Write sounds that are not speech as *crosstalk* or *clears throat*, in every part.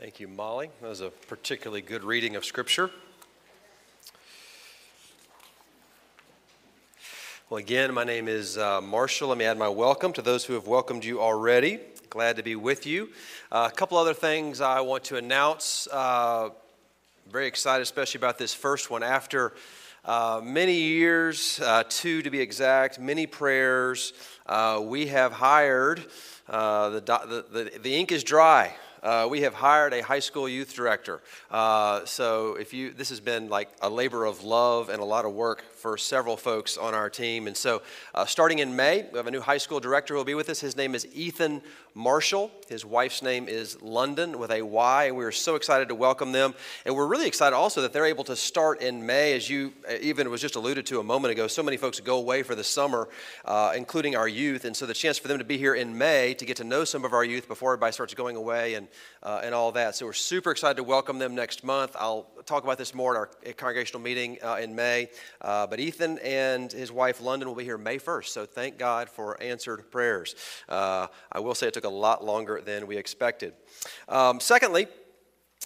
Thank you, Molly. That was a particularly good reading of Scripture. Well, again, my name is uh, Marshall. Let me add my welcome to those who have welcomed you already. Glad to be with you. Uh, a couple other things I want to announce. Uh, very excited, especially about this first one. After uh, many years, uh, two to be exact, many prayers, uh, we have hired, the, the, the, the ink is dry uh, we have hired a high school youth director. Uh, so if you, this has been like a labor of love and a lot of work for several folks on our team. And so uh, starting in May, we have a new high school director who will be with us. His name is Ethan Marshall. His wife's name is London with a Y, we are so excited to welcome them. And we're really excited also that they're able to start in May, as you uh, even was just alluded to a moment ago. So many folks go away for the summer, uh, including our youth, and so the chance for them to be here in May to get to know some of our youth before everybody starts going away and uh, and all that. So we're super excited to welcome them next month. I'll talk about this more at our congregational meeting uh, in May. Uh, but Ethan and his wife London will be here May 1st. So thank God for answered prayers. Uh, I will say it a lot longer than we expected. Um, secondly,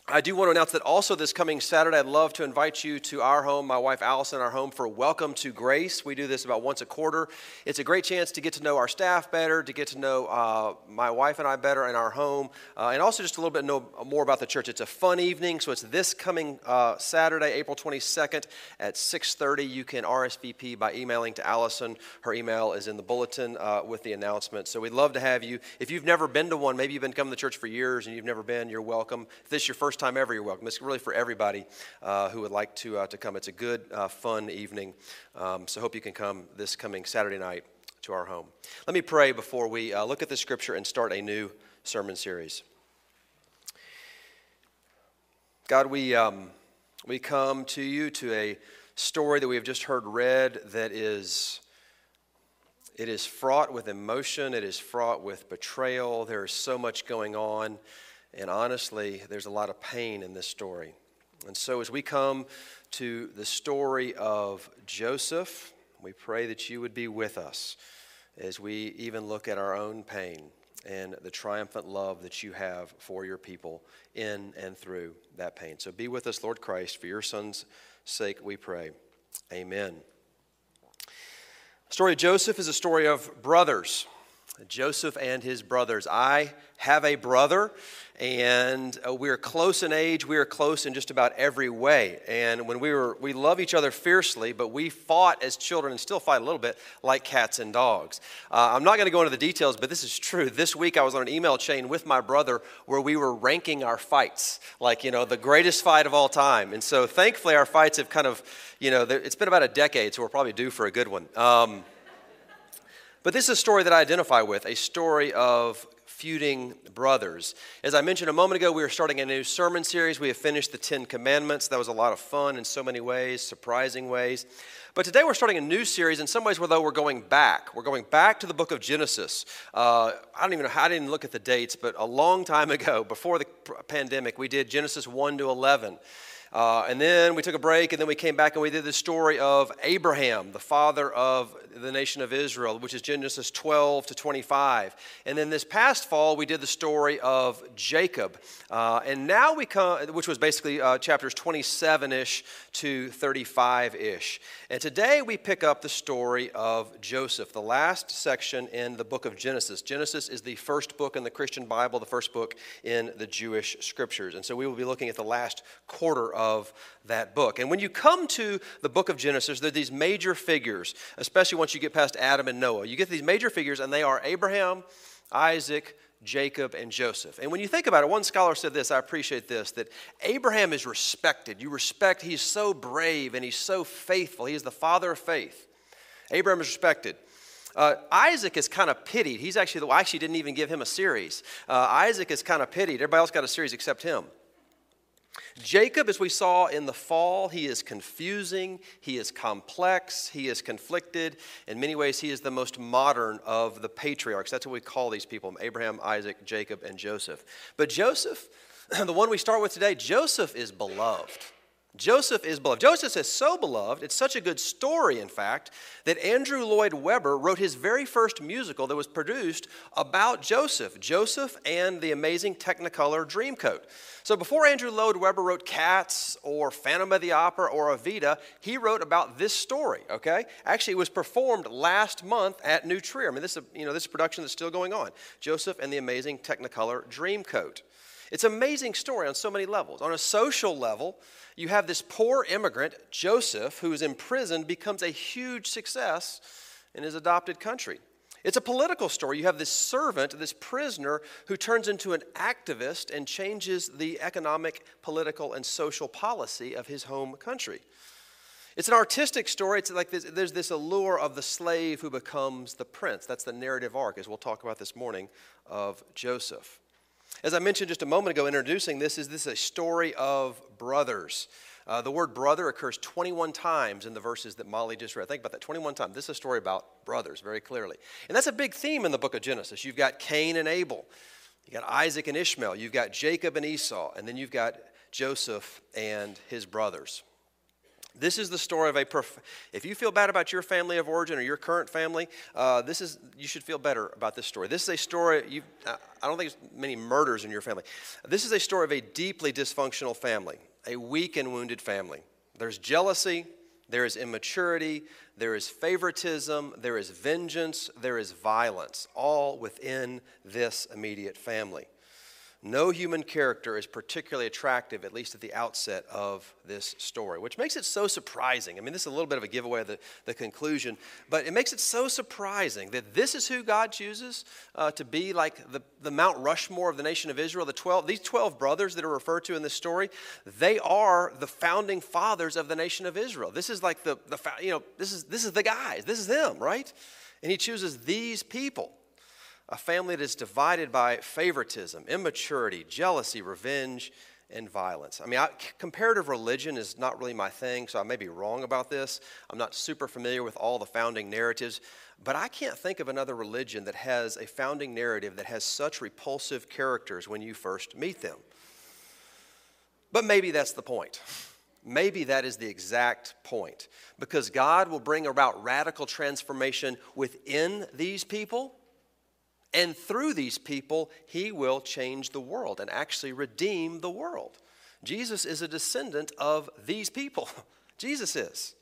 I do want to announce that also this coming Saturday, I'd love to invite you to our home, my wife Allison, our home for Welcome to Grace. We do this about once a quarter. It's a great chance to get to know our staff better, to get to know uh, my wife and I better in our home, uh, and also just a little bit know more about the church. It's a fun evening, so it's this coming uh, Saturday, April 22nd at 6:30. You can RSVP by emailing to Allison. Her email is in the bulletin uh, with the announcement. So we'd love to have you. If you've never been to one, maybe you've been coming to church for years and you've never been, you're welcome. If this is your first first time ever, you're welcome. It's really for everybody uh, who would like to, uh, to come. It's a good, uh, fun evening. Um, so hope you can come this coming Saturday night to our home. Let me pray before we uh, look at the scripture and start a new sermon series. God, we, um, we come to you to a story that we have just heard read that is it is fraught with emotion it is fraught with betrayal there is so much going on and honestly, there's a lot of pain in this story. And so, as we come to the story of Joseph, we pray that you would be with us as we even look at our own pain and the triumphant love that you have for your people in and through that pain. So be with us, Lord Christ, for your Son's sake, we pray. Amen. The story of Joseph is a story of brothers. Joseph and his brothers. I have a brother, and uh, we're close in age. We are close in just about every way. And when we were, we love each other fiercely, but we fought as children and still fight a little bit like cats and dogs. Uh, I'm not going to go into the details, but this is true. This week I was on an email chain with my brother where we were ranking our fights, like, you know, the greatest fight of all time. And so thankfully our fights have kind of, you know, it's been about a decade, so we're probably due for a good one. Um, but this is a story that I identify with, a story of feuding brothers. As I mentioned a moment ago, we are starting a new sermon series. We have finished the Ten Commandments. That was a lot of fun in so many ways, surprising ways. But today we're starting a new series. In some ways, though, we're going back. We're going back to the book of Genesis. Uh, I don't even know how I didn't look at the dates, but a long time *laughs* ago, before the pandemic, we did Genesis 1 to 11. Uh, and then we took a break, and then we came back and we did the story of Abraham, the father of the nation of Israel, which is Genesis 12 to 25. And then this past fall, we did the story of Jacob. Uh, and now we come, which was basically uh, chapters 27 ish to 35 ish. And today we pick up the story of Joseph, the last section in the book of Genesis. Genesis is the first book in the Christian Bible, the first book in the Jewish scriptures. And so we will be looking at the last quarter of that book. And when you come to the book of Genesis, there are these major figures, especially once you get past Adam and Noah. You get these major figures, and they are Abraham, Isaac, Jacob, and Joseph. And when you think about it, one scholar said this, I appreciate this, that Abraham is respected. You respect, he's so brave and he's so faithful. He is the father of faith. Abraham is respected. Uh, Isaac is kind of pitied. He's actually, the, I actually didn't even give him a series. Uh, Isaac is kind of pitied. Everybody else got a series except him. Jacob, as we saw in the fall, he is confusing, he is complex, he is conflicted. In many ways, he is the most modern of the patriarchs. That's what we call these people Abraham, Isaac, Jacob, and Joseph. But Joseph, *clears throat* the one we start with today, Joseph is beloved. Joseph is beloved. Joseph is so beloved, it's such a good story, in fact, that Andrew Lloyd Webber wrote his very first musical that was produced about Joseph, Joseph and the amazing Technicolor Dreamcoat. So before Andrew Lloyd Webber wrote Cats or Phantom of the Opera or Evita, he wrote about this story, okay? Actually, it was performed last month at New Trier. I mean, this is, you know, this is production that's still going on. Joseph and the amazing Technicolor Dreamcoat. It's an amazing story on so many levels. On a social level, you have this poor immigrant, Joseph, who is imprisoned, becomes a huge success in his adopted country. It's a political story. You have this servant, this prisoner, who turns into an activist and changes the economic, political, and social policy of his home country. It's an artistic story. It's like this, there's this allure of the slave who becomes the prince. That's the narrative arc, as we'll talk about this morning, of Joseph. As I mentioned just a moment ago, introducing this, is this a story of brothers? Uh, the word brother occurs 21 times in the verses that Molly just read. Think about that 21 times. This is a story about brothers, very clearly. And that's a big theme in the book of Genesis. You've got Cain and Abel, you've got Isaac and Ishmael, you've got Jacob and Esau, and then you've got Joseph and his brothers. This is the story of a. Prof- if you feel bad about your family of origin or your current family, uh, this is you should feel better about this story. This is a story. I don't think there's many murders in your family. This is a story of a deeply dysfunctional family, a weak and wounded family. There's jealousy, there is immaturity, there is favoritism, there is vengeance, there is violence, all within this immediate family. No human character is particularly attractive, at least at the outset of this story, which makes it so surprising. I mean, this is a little bit of a giveaway of the, the conclusion, but it makes it so surprising that this is who God chooses uh, to be like the, the Mount Rushmore of the nation of Israel. The 12, these 12 brothers that are referred to in this story, they are the founding fathers of the nation of Israel. This is like the, the you know, this is, this is the guys, this is them, right? And he chooses these people a family that is divided by favoritism, immaturity, jealousy, revenge, and violence. I mean, I, comparative religion is not really my thing, so I may be wrong about this. I'm not super familiar with all the founding narratives, but I can't think of another religion that has a founding narrative that has such repulsive characters when you first meet them. But maybe that's the point. Maybe that is the exact point. Because God will bring about radical transformation within these people and through these people, he will change the world and actually redeem the world. Jesus is a descendant of these people. *laughs* Jesus is.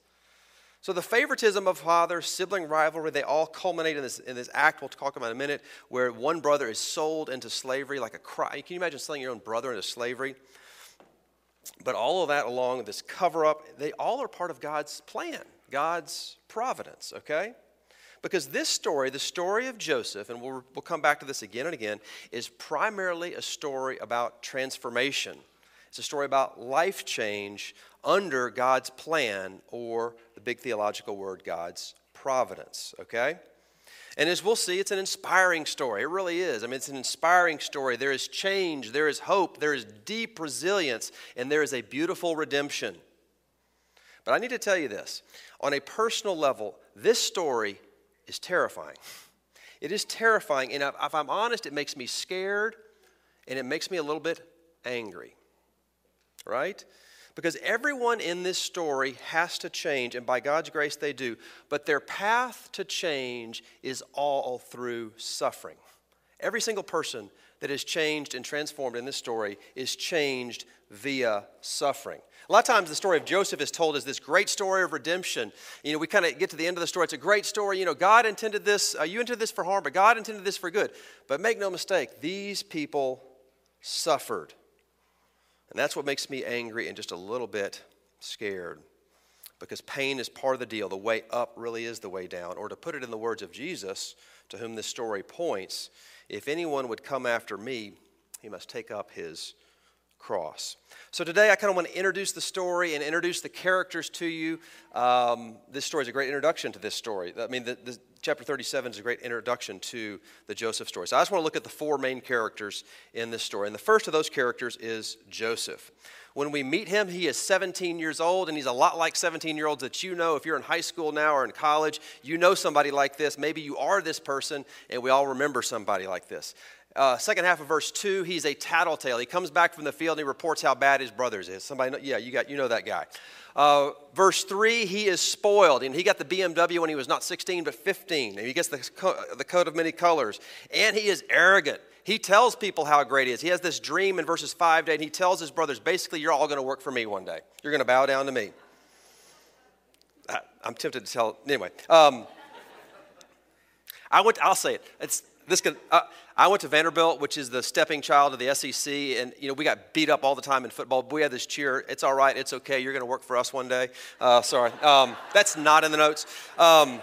So the favoritism of father, sibling rivalry, they all culminate in this, in this act we'll talk about in a minute, where one brother is sold into slavery like a cry. Can you imagine selling your own brother into slavery? But all of that along this cover up, they all are part of God's plan, God's providence, okay? Because this story, the story of Joseph, and we'll, we'll come back to this again and again, is primarily a story about transformation. It's a story about life change under God's plan, or the big theological word, God's providence, okay? And as we'll see, it's an inspiring story. It really is. I mean, it's an inspiring story. There is change, there is hope, there is deep resilience, and there is a beautiful redemption. But I need to tell you this on a personal level, this story is terrifying. It is terrifying, and if I'm honest, it makes me scared and it makes me a little bit angry. Right? Because everyone in this story has to change, and by God's grace they do, but their path to change is all through suffering. Every single person that is changed and transformed in this story is changed via suffering. A lot of times the story of Joseph is told as this great story of redemption. You know, we kind of get to the end of the story. It's a great story. You know, God intended this, uh, you intended this for harm, but God intended this for good. But make no mistake, these people suffered. And that's what makes me angry and just a little bit scared. Because pain is part of the deal. The way up really is the way down. Or to put it in the words of Jesus, to whom this story points, if anyone would come after me, he must take up his cross. So today I kind of want to introduce the story and introduce the characters to you. Um, this story is a great introduction to this story. I mean, the, the, chapter 37 is a great introduction to the Joseph story. So I just want to look at the four main characters in this story. And the first of those characters is Joseph. When we meet him, he is 17 years old, and he's a lot like 17 year olds that you know. If you're in high school now or in college, you know somebody like this. Maybe you are this person, and we all remember somebody like this. Uh, second half of verse 2, he's a tattletale. He comes back from the field and he reports how bad his brothers is. Somebody, know, yeah, you, got, you know that guy. Uh, verse 3, he is spoiled. And he got the BMW when he was not 16, but 15. And he gets the, co- the coat of many colors. And he is arrogant. He tells people how great he is. He has this dream in verses 5 to 8, and he tells his brothers, basically, you're all going to work for me one day. You're going to bow down to me. I, am tempted to tell, anyway. Um, I went, I'll say it. It's, this can, uh, I went to Vanderbilt, which is the stepping child of the SEC, and you know we got beat up all the time in football. But we had this cheer. It's all right. It's okay. You're going to work for us one day. Uh, sorry, um, that's not in the notes. Um,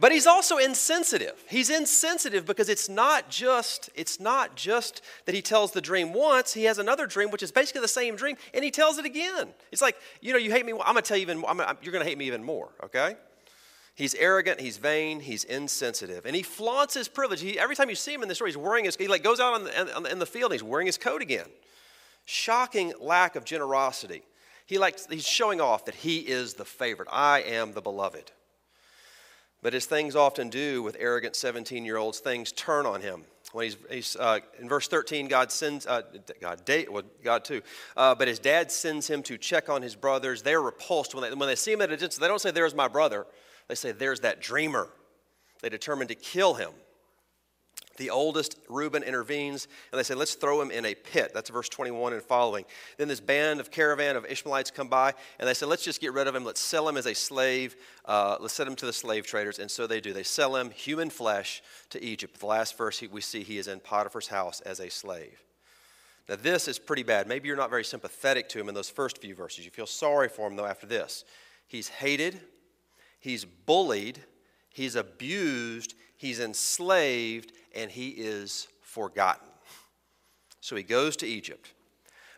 but he's also insensitive. He's insensitive because it's not just it's not just that he tells the dream once. He has another dream which is basically the same dream, and he tells it again. It's like you know you hate me. I'm going to tell you even. I'm, you're going to hate me even more. Okay. He's arrogant, he's vain, he's insensitive, and he flaunts his privilege. He, every time you see him in the story, he's wearing his, he like goes out on the, in the field and he's wearing his coat again. Shocking lack of generosity. He likes, he's showing off that he is the favorite. I am the beloved. But as things often do with arrogant 17 year olds, things turn on him. When he's, he's uh, in verse 13, God sends, uh, God, well, God too, uh, but his dad sends him to check on his brothers. They're repulsed when they, when they see him at a distance. They don't say, There's my brother. They say, There's that dreamer. They determine to kill him. The oldest, Reuben, intervenes, and they say, Let's throw him in a pit. That's verse 21 and following. Then this band of caravan of Ishmaelites come by, and they say, Let's just get rid of him. Let's sell him as a slave. Uh, let's send him to the slave traders. And so they do. They sell him, human flesh, to Egypt. The last verse we see, he is in Potiphar's house as a slave. Now, this is pretty bad. Maybe you're not very sympathetic to him in those first few verses. You feel sorry for him, though, after this. He's hated, he's bullied, he's abused, he's enslaved, and he is forgotten. So he goes to Egypt.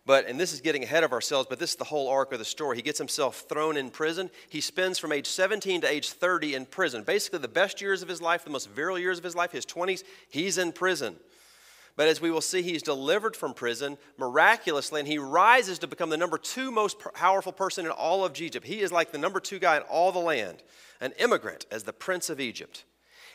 But, and this is getting ahead of ourselves, but this is the whole arc of the story. He gets himself thrown in prison. He spends from age 17 to age 30 in prison. Basically, the best years of his life, the most virile years of his life, his 20s, he's in prison. But as we will see, he's delivered from prison miraculously, and he rises to become the number two most powerful person in all of Egypt. He is like the number two guy in all the land, an immigrant as the prince of Egypt.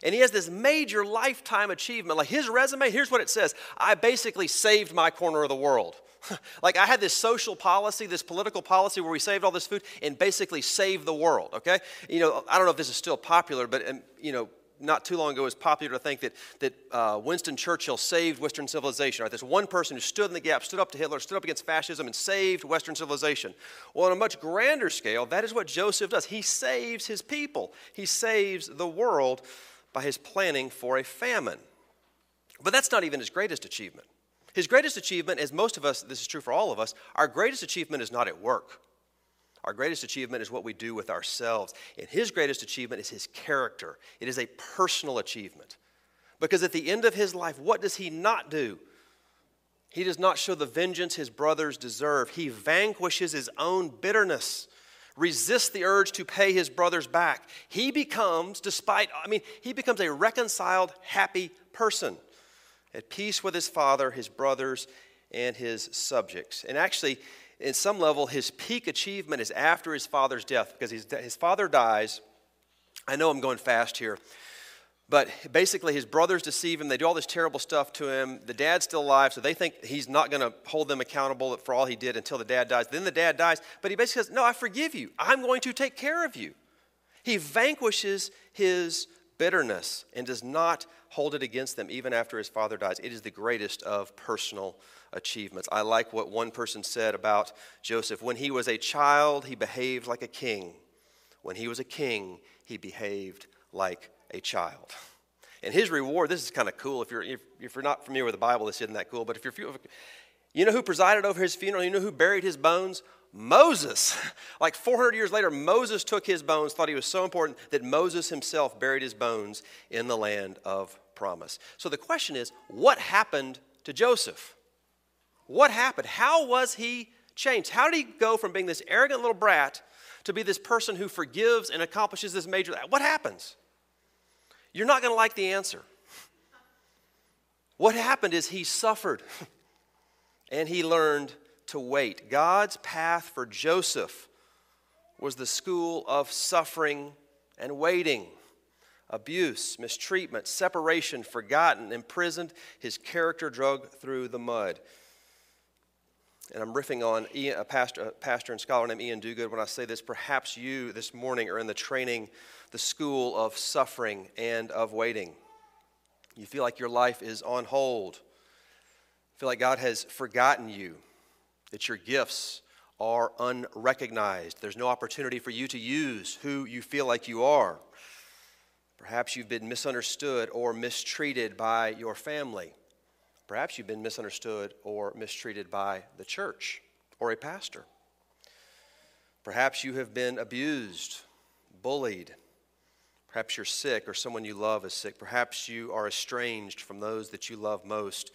And he has this major lifetime achievement. Like his resume, here's what it says I basically saved my corner of the world. *laughs* like I had this social policy, this political policy where we saved all this food and basically saved the world, okay? You know, I don't know if this is still popular, but, um, you know, not too long ago, it was popular to think that, that uh, Winston Churchill saved Western civilization. Right? This one person who stood in the gap, stood up to Hitler, stood up against fascism, and saved Western civilization. Well, on a much grander scale, that is what Joseph does. He saves his people, he saves the world by his planning for a famine. But that's not even his greatest achievement. His greatest achievement, as most of us, this is true for all of us, our greatest achievement is not at work. Our greatest achievement is what we do with ourselves. And his greatest achievement is his character. It is a personal achievement. Because at the end of his life, what does he not do? He does not show the vengeance his brothers deserve. He vanquishes his own bitterness, resists the urge to pay his brothers back. He becomes, despite, I mean, he becomes a reconciled, happy person, at peace with his father, his brothers, and his subjects. And actually, in some level, his peak achievement is after his father's death because his father dies. I know I'm going fast here, but basically, his brothers deceive him. They do all this terrible stuff to him. The dad's still alive, so they think he's not going to hold them accountable for all he did until the dad dies. Then the dad dies, but he basically says, No, I forgive you. I'm going to take care of you. He vanquishes his bitterness and does not hold it against them even after his father dies. It is the greatest of personal achievements. I like what one person said about Joseph. When he was a child, he behaved like a king. When he was a king, he behaved like a child. And his reward, this is kind of cool. If you're, if, if, you're not familiar with the Bible, this isn't that cool. But if you're, you know who presided over his funeral? You know who buried his bones? Moses. *laughs* Like 400 years later, Moses took his bones, thought he was so important that Moses himself buried his bones in the land of promise. So the question is what happened to Joseph? What happened? How was he changed? How did he go from being this arrogant little brat to be this person who forgives and accomplishes this major? What happens? You're not going to like the answer. *laughs* What happened is he suffered *laughs* and he learned to wait. God's path for Joseph was the school of suffering and waiting abuse, mistreatment, separation, forgotten, imprisoned, his character drug through the mud. And I'm riffing on Iain, a, pastor, a pastor and scholar named Iain Duguid when I say this. Perhaps you this morning are in the training, the school of suffering and of waiting. You feel like your life is on hold. You feel like God has forgotten you, that your gifts are unrecognized. There's no opportunity for you to use who you feel like you are. Perhaps you've been misunderstood or mistreated by your family. Perhaps you've been misunderstood or mistreated by the church or a pastor. Perhaps you have been abused, bullied. Perhaps you're sick or someone you love is sick. Perhaps you are estranged from those that you love most.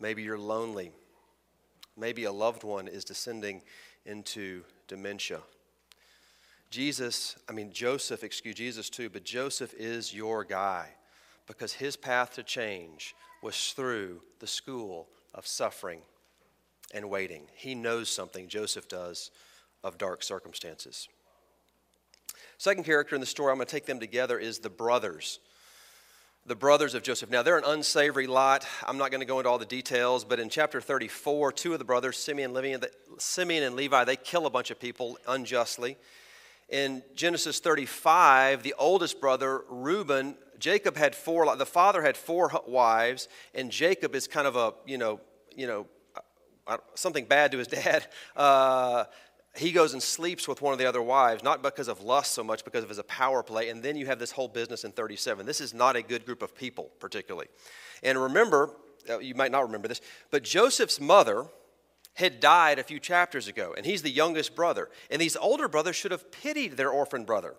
Maybe you're lonely. Maybe a loved one is descending into dementia. Jesus, I mean, Joseph, excuse Jesus too, but Joseph is your guy because his path to change was through the school of suffering and waiting. He knows something, Joseph does, of dark circumstances. Second character in the story, I'm going to take them together, is the brothers the brothers of Joseph. Now, they're an unsavory lot. I'm not going to go into all the details, but in chapter 34, two of the brothers, Simeon, Simeon and Levi, they kill a bunch of people unjustly. In Genesis 35, the oldest brother, Reuben, Jacob had four, the father had four wives, and Jacob is kind of a, you know, you know, something bad to his *laughs* dad. Uh, he goes and sleeps with one of the other wives, not because of lust so much, because of his power play. And then you have this whole business in 37. This is not a good group of people, particularly. And remember, uh, you might not remember this, but Joseph's mother had died a few chapters ago, and he's the youngest brother. And these older brothers should have pitied their orphan brother.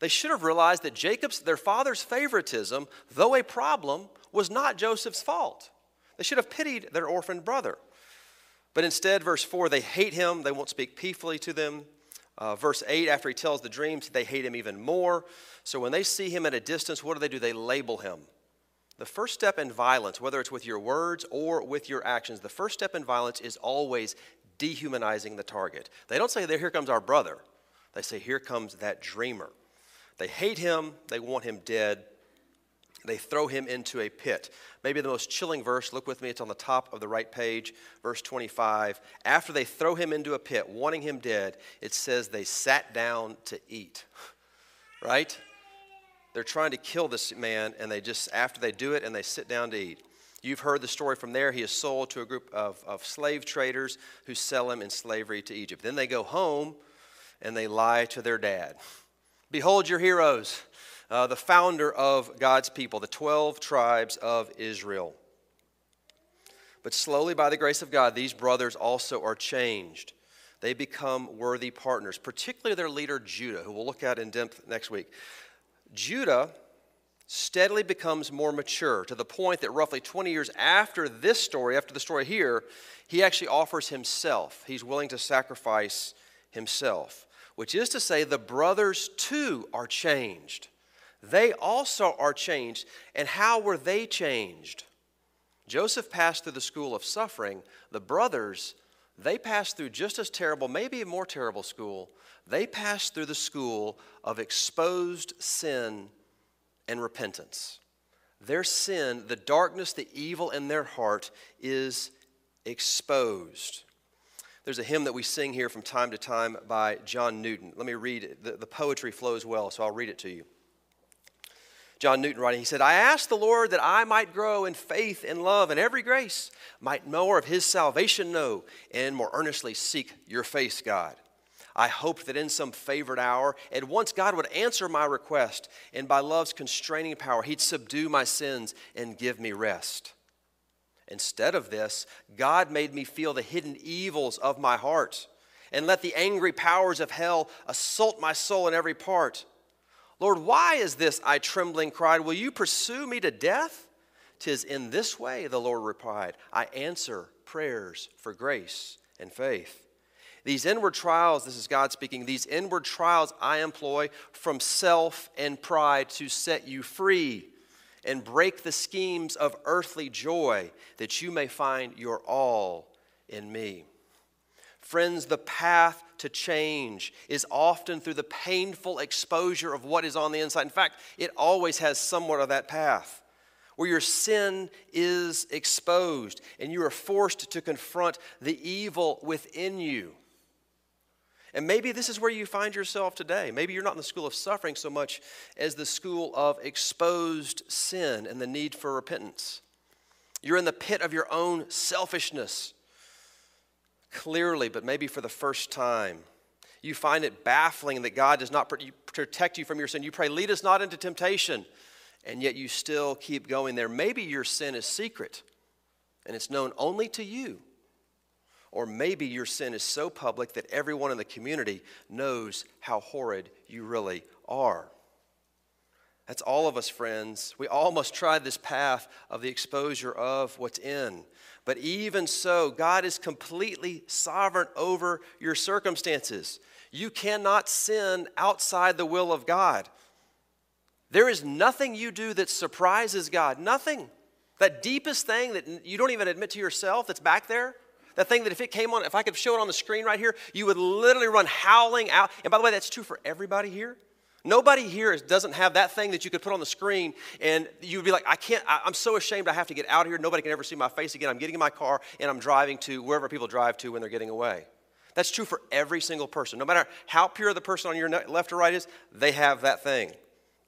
They should have realized that Jacob's, their father's favoritism, though a problem, was not Joseph's fault. They should have pitied their orphan brother. But instead, verse 4, they hate him. They won't speak peacefully to them. Uh, verse 8, after he tells the dreams, they hate him even more. So when they see him at a distance, what do they do? They label him. The first step in violence, whether it's with your words or with your actions, the first step in violence is always dehumanizing the target. They don't say, Here comes our brother. They say, Here comes that dreamer. They hate him, they want him dead, they throw him into a pit. Maybe the most chilling verse, look with me, it's on the top of the right page, verse 25. After they throw him into a pit, wanting him dead, it says they sat down to eat. Right? They're trying to kill this man, and they just, after they do it, and they sit down to eat. You've heard the story from there. He is sold to a group of, of slave traders who sell him in slavery to Egypt. Then they go home and they lie to their dad. Behold your heroes uh, the founder of God's people, the 12 tribes of Israel. But slowly, by the grace of God, these brothers also are changed. They become worthy partners, particularly their leader, Judah, who we'll look at in depth next week. Judah steadily becomes more mature to the point that roughly 20 years after this story, after the story here, he actually offers himself. He's willing to sacrifice himself, which is to say, the brothers too are changed they also are changed. And how were they changed? Joseph passed through the school of suffering. The brothers, they passed through just as terrible, maybe a more terrible school. They passed through the school of exposed sin and repentance. Their sin, the darkness, the evil in their heart is exposed. There's a hymn that we sing here from time to time by John Newton. Let me read it. The, the poetry flows well, so I'll read it to you. John Newton writing, he said, I asked the Lord that I might grow in faith and love and every grace, might more of his salvation know, and more earnestly seek your face, God. I hoped that in some favored hour, at once God would answer my request, and by love's constraining power, he'd subdue my sins and give me rest. Instead of this, God made me feel the hidden evils of my heart, and let the angry powers of hell assault my soul in every part. Lord, why is this? I trembling cried. Will you pursue me to death? Tis in this way, the Lord replied, I answer prayers for grace and faith. These inward trials, this is God speaking, these inward trials I employ from self and pride to set you free and break the schemes of earthly joy that you may find your all in me. Friends, the path to change is often through the painful exposure of what is on the inside. In fact, it always has somewhat of that path where your sin is exposed and you are forced to confront the evil within you. And maybe this is where you find yourself today. Maybe you're not in the school of suffering so much as the school of exposed sin and the need for repentance. You're in the pit of your own selfishness clearly, but maybe for the first time. You find it baffling that God does not protect you from your sin. You pray, lead us not into temptation, and yet you still keep going there. Maybe your sin is secret and it's known only to you. Or maybe your sin is so public that everyone in the community knows how horrid you really are. That's all of us, friends. We all must try this path of the exposure of what's in. But even so, God is completely sovereign over your circumstances. You cannot sin outside the will of God. There is nothing you do that surprises God. Nothing. That deepest thing that you don't even admit to yourself that's back there, that thing that if it came on, if I could show it on the screen right here, you would literally run howling out. And by the way, that's true for everybody here. Nobody here doesn't have that thing that you could put on the screen and you'd be like, I can't, I, am so ashamed I have to get out of here. Nobody can ever see my face again. I'm getting in my car and I'm driving to wherever people drive to when they're getting away. That's true for every single person. No matter how pure the person on your left or right is, they have that thing.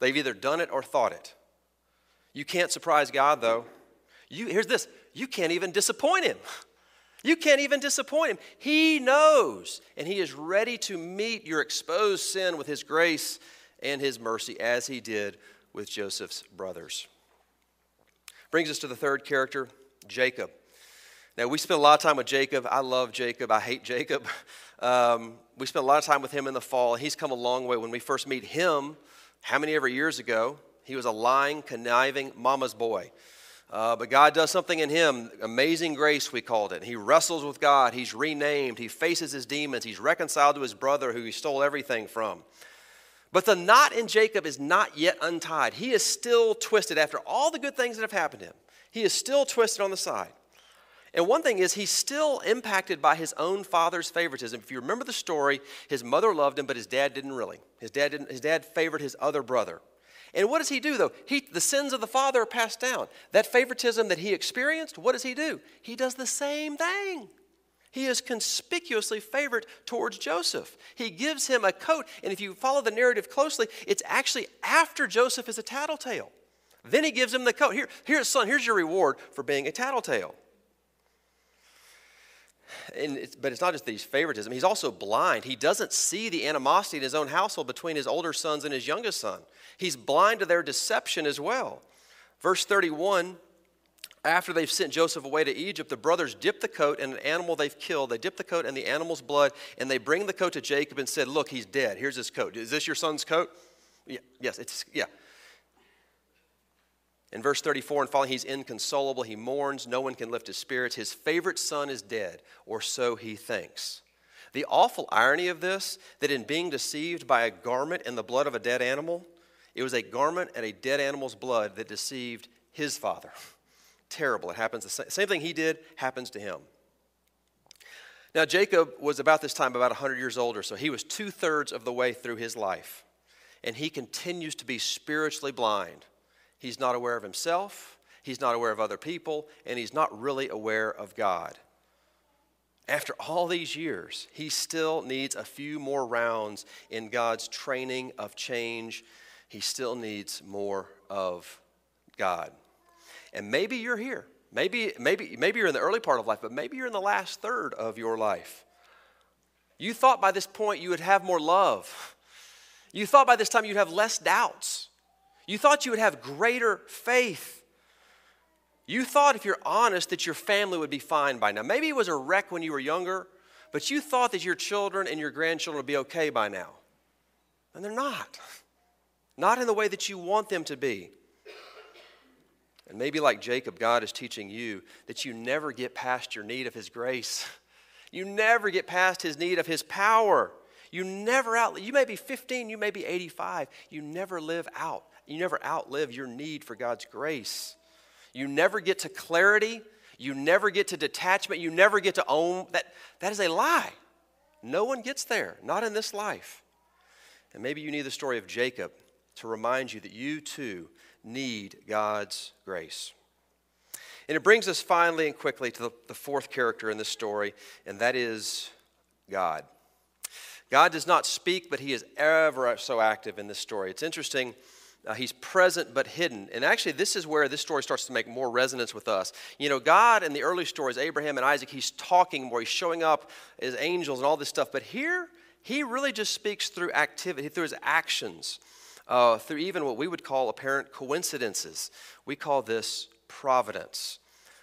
They've either done it or thought it. You can't surprise God, though. You, here's this you can't even disappoint Him. *laughs* You can't even disappoint Him. He knows, and He is ready to meet your exposed sin with His grace and his mercy as he did with Joseph's brothers. Brings us to the third character, Jacob. Now, we spent a lot of time with Jacob. I love Jacob. I hate Jacob. *laughs* Um, we spent a lot of time with him in the fall. He's come a long way. When we first meet him, how many ever years ago, he was a lying, conniving mama's boy. Uh, but God does something in him, amazing grace, we called it. He wrestles with God. He's renamed. He faces his demons. He's reconciled to his brother who he stole everything from. But the knot in Jacob is not yet untied. He is still twisted after all the good things that have happened to him. He is still twisted on the side. And one thing is, he's still impacted by his own father's favoritism. If you remember the story, his mother loved him, but his dad didn't really. His dad, didn't, his dad favored his other brother. And what does he do, though? He, the sins of the father are passed down. That favoritism that he experienced, what does he do? He does the same thing. He is conspicuously favored towards Joseph. He gives him a coat, and if you follow the narrative closely, it's actually after Joseph is a tattletale. Then he gives him the coat. Here, here, son, here's your reward for being a tattletale. It's, but it's not just he's favoritism, he's also blind. He doesn't see the animosity in his own household between his older sons and his youngest son. He's blind to their deception as well. Verse 31 after they've sent Joseph away to Egypt, the brothers dip the coat in an animal they've killed. They dip the coat in the animal's blood, and they bring the coat to Jacob and said, Look, he's dead. Here's his coat. Is this your son's coat? Yeah, yes, it's, yeah. In verse 34 and following, he's inconsolable. He mourns. No one can lift his spirits. His favorite son is dead, or so he thinks. The awful irony of this, that in being deceived by a garment and the blood of a dead animal, it was a garment and a dead animal's blood that deceived his father *laughs* terrible. It happens, the same thing he did happens to him. Now, Jacob was about this time about 100 years older, so he was two thirds of the way through his life. And he continues to be spiritually blind. He's not aware of himself, he's not aware of other people, and he's not really aware of God. After all these years, he still needs a few more rounds in God's training of change. He still needs more of God. And maybe you're here. Maybe, maybe, maybe you're in the early part of life, but maybe you're in the last third of your life. You thought by this point you would have more love. You thought by this time you'd have less doubts. You thought you would have greater faith. You thought, if you're honest, that your family would be fine by now. Maybe it was a wreck when you were younger, but you thought that your children and your grandchildren would be okay by now. And they're not. Not in the way that you want them to be. And maybe like Jacob, God is teaching you that you never get past your need of His grace. *laughs* You never get past His need of His power. You never out. You may be 15, you may be 85. You never live out. You never outlive your need for God's grace. You never get to clarity. You never get to detachment. You never get to own that. That is a lie. No one gets there, not in this life. And maybe you need the story of Jacob to remind you that you too need God's grace. And it brings us finally and quickly to the, the fourth character in this story, and that is God. God does not speak, but he is ever so active in this story. It's interesting. Uh, he's present but hidden. And actually, this is where this story starts to make more resonance with us. You know, God in the early stories, Abraham and Isaac, he's talking more, he's showing up as angels and all this stuff. But here, he really just speaks through activity, through his actions, uh, through even what we would call apparent coincidences. We call this providence.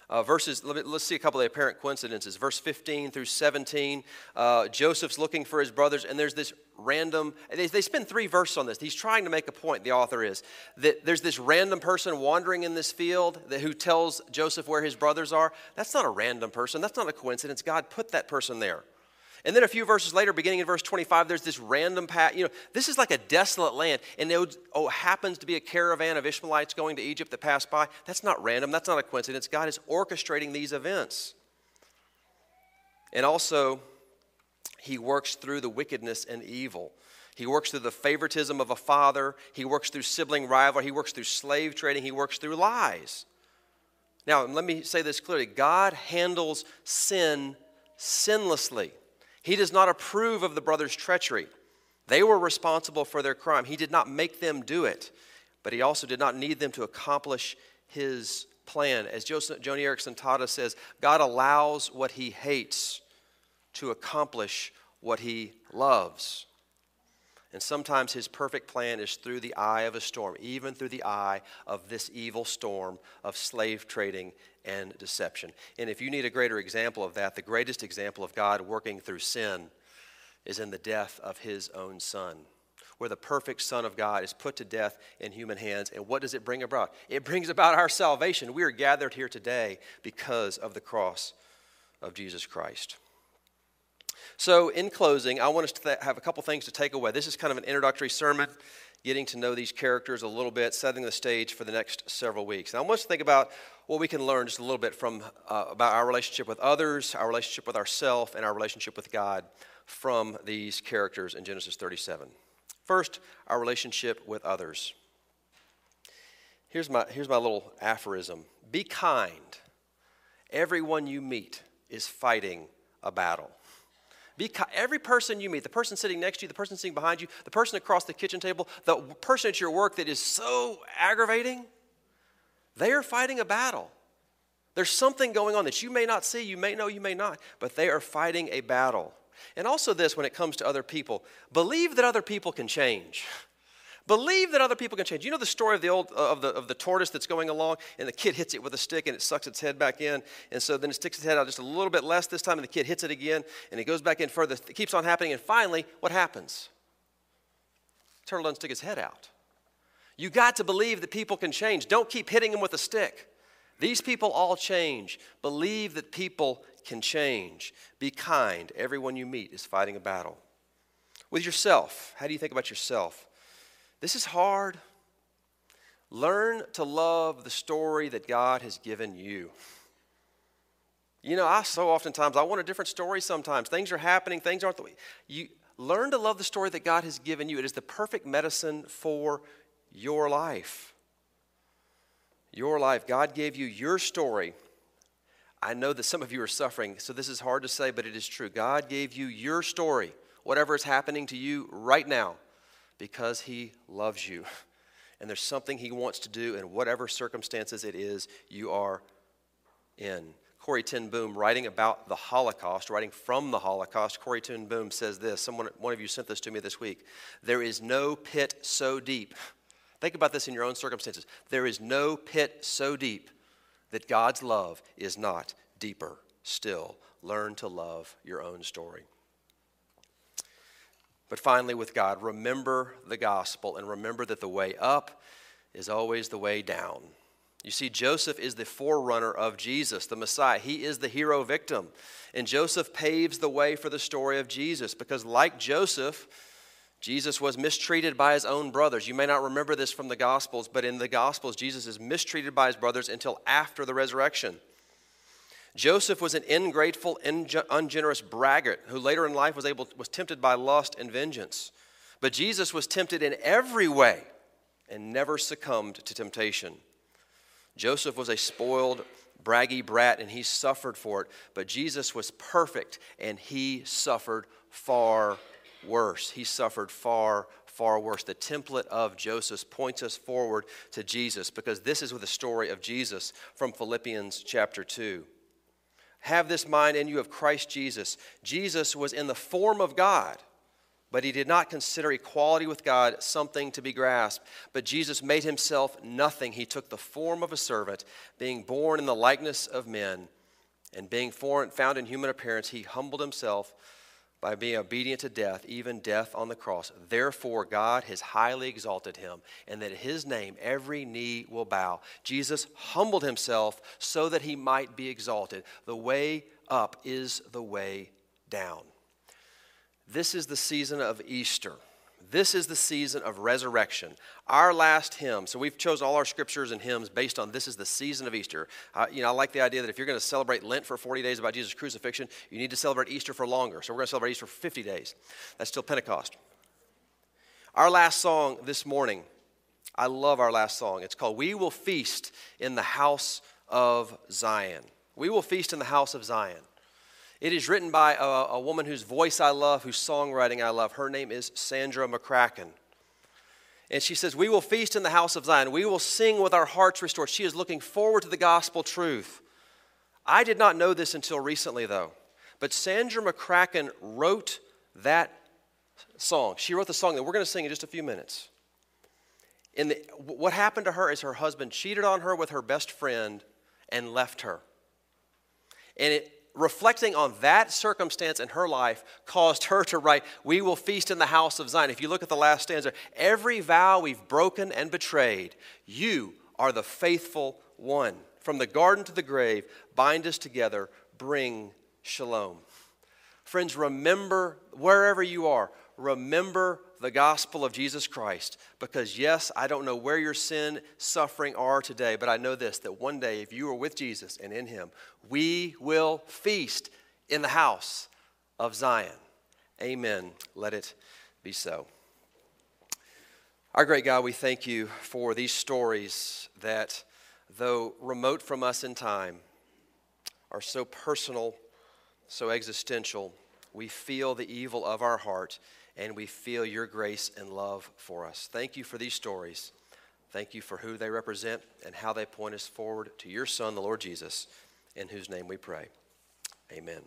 Uh, verses, let us see a couple of apparent coincidences. Verse 15 through 17, uh, Joseph's looking for his brothers, and there's this random, they, they spend three verses on this. He's trying to make a point, the author is, that there's this random person wandering in this field that, who tells Joseph where his brothers are. That's not a random person, that's not a coincidence. God put that person there. And then a few verses later, beginning in verse 25, there's this random path. You know, this is like a desolate land, and there oh, happens to be a caravan of Ishmaelites going to Egypt that passed by. That's not random. That's not a coincidence. God is orchestrating these events. And also, He works through the wickedness and evil. He works through the favoritism of a father. He works through sibling rivalry. He works through slave trading. He works through lies. Now, let me say this clearly God handles sin sinlessly. He does not approve of the brothers' treachery. They were responsible for their crime. He did not make them do it, but he also did not need them to accomplish his plan. As Joni Eareckson Tada says, God allows what he hates to accomplish what he loves. And sometimes his perfect plan is through the eye of a storm, even through the eye of this evil storm of slave trading and deception. And if you need a greater example of that, the greatest example of God working through sin is in the death of his own son, where the perfect Son of God is put to death in human hands. And what does it bring about? It brings about our salvation. We are gathered here today because of the cross of Jesus Christ. So, in closing, I want us to th- have a couple things to take away. This is kind of an introductory sermon, getting to know these characters a little bit, setting the stage for the next several weeks. And I want us to think about what we can learn just a little bit from uh, about our relationship with others, our relationship with ourselves, and our relationship with God from these characters in Genesis 37. First, our relationship with others. Here's my, here's my little aphorism Be kind. Everyone you meet is fighting a battle. Every person you meet, the person sitting next to you, the person sitting behind you, the person across the kitchen table, the person at your work that is so aggravating, they are fighting a battle. There's something going on that you may not see, you may know, you may not, but they are fighting a battle. And also, this when it comes to other people believe that other people can change. Believe that other people can change. You know the story of the old uh, of the of the tortoise that's going along, and the kid hits it with a stick, and it sucks its head back in, and so then it sticks its head out just a little bit less this time, and the kid hits it again, and it goes back in further. It keeps on happening, and finally, what happens? turtle doesn't stick its head out. You got to believe that people can change. Don't keep hitting them with a stick. These people all change. Believe that people can change. Be kind. Everyone you meet is fighting a battle. With yourself, how do you think about yourself? This is hard. Learn to love the story that God has given you. You know, I so oftentimes I want a different story sometimes. Things are happening, things aren't the way. You learn to love the story that God has given you. It is the perfect medicine for your life. Your life. God gave you your story. I know that some of you are suffering, so this is hard to say, but it is true. God gave you your story, whatever is happening to you right now because He loves you. *laughs* And there's something He wants to do in whatever circumstances it is you are in. Corrie ten Boom, writing about the Holocaust, writing from the Holocaust, Corrie ten Boom says this. Someone, one of you sent this to me this week. There is no pit so deep. *laughs* Think about this in your own circumstances. There is no pit so deep that God's love is not deeper still. Learn to love your own story. But finally, with God, remember the gospel and remember that the way up is always the way down. You see, Joseph is the forerunner of Jesus, the Messiah. He is the hero victim. And Joseph paves the way for the story of Jesus because, like Joseph, Jesus was mistreated by his own brothers. You may not remember this from the Gospels, but in the Gospels, Jesus is mistreated by his brothers until after the resurrection. Joseph was an ingrateful, ungenerous braggart who later in life was, able, was tempted by lust and vengeance. But Jesus was tempted in every way and never succumbed to temptation. Joseph was a spoiled, braggy brat and he suffered for it, but Jesus was perfect and he suffered far worse. He suffered far, far worse. The template of Joseph points us forward to Jesus because this is with the story of Jesus from Philippians chapter 2. Have this mind in you of Christ Jesus. Jesus was in the form of God, but he did not consider equality with God something to be grasped. But Jesus made himself nothing. He took the form of a servant, being born in the likeness of men, and being found in human appearance, he humbled himself by being obedient to death, even death on the cross. Therefore, God has highly exalted him, and that his name every knee will bow. Jesus humbled himself so that he might be exalted. The way up is the way down. This is the season of Easter. This is the season of resurrection. Our last hymn. So we've chosen all our scriptures and hymns based on this is the season of Easter. Uh, you know, I like the idea that if you're going to celebrate Lent for 40 days about Jesus' crucifixion, you need to celebrate Easter for longer. So we're going to celebrate Easter for 50 days. That's still Pentecost. Our last song this morning, I love our last song. It's called "We Will Feast in the House of Zion." We will feast in the house of Zion. It is written by a, a, woman whose voice I love, whose songwriting I love. Her name is Sandra McCracken. And she says, We will feast in the house of Zion. We will sing with our hearts restored. She is looking forward to the gospel truth. I did not know this until recently, though. But Sandra McCracken wrote that song. She wrote the song that we're going to sing in just a few minutes. And the, what happened to her is her husband cheated on her with her best friend and left her. And it, reflecting on that circumstance in her life caused her to write, We will feast in the house of Zion. If you look at the last stanza, every vow we've broken and betrayed, you are the faithful one. From the garden to the grave, bind us together, bring shalom. Friends, remember wherever you are, remember the gospel of Jesus Christ. Because, yes, I don't know where your sin, suffering are today, but I know this that one day, if you are with Jesus and in Him, we will feast in the house of Zion. Amen. Let it be so. Our great God, we thank you for these stories that, though remote from us in time, are so personal, so existential. We feel the evil of our heart and we feel your grace and love for us. Thank you for these stories. Thank you for who they represent and how they point us forward to your Son, the Lord Jesus, in whose name we pray. Amen.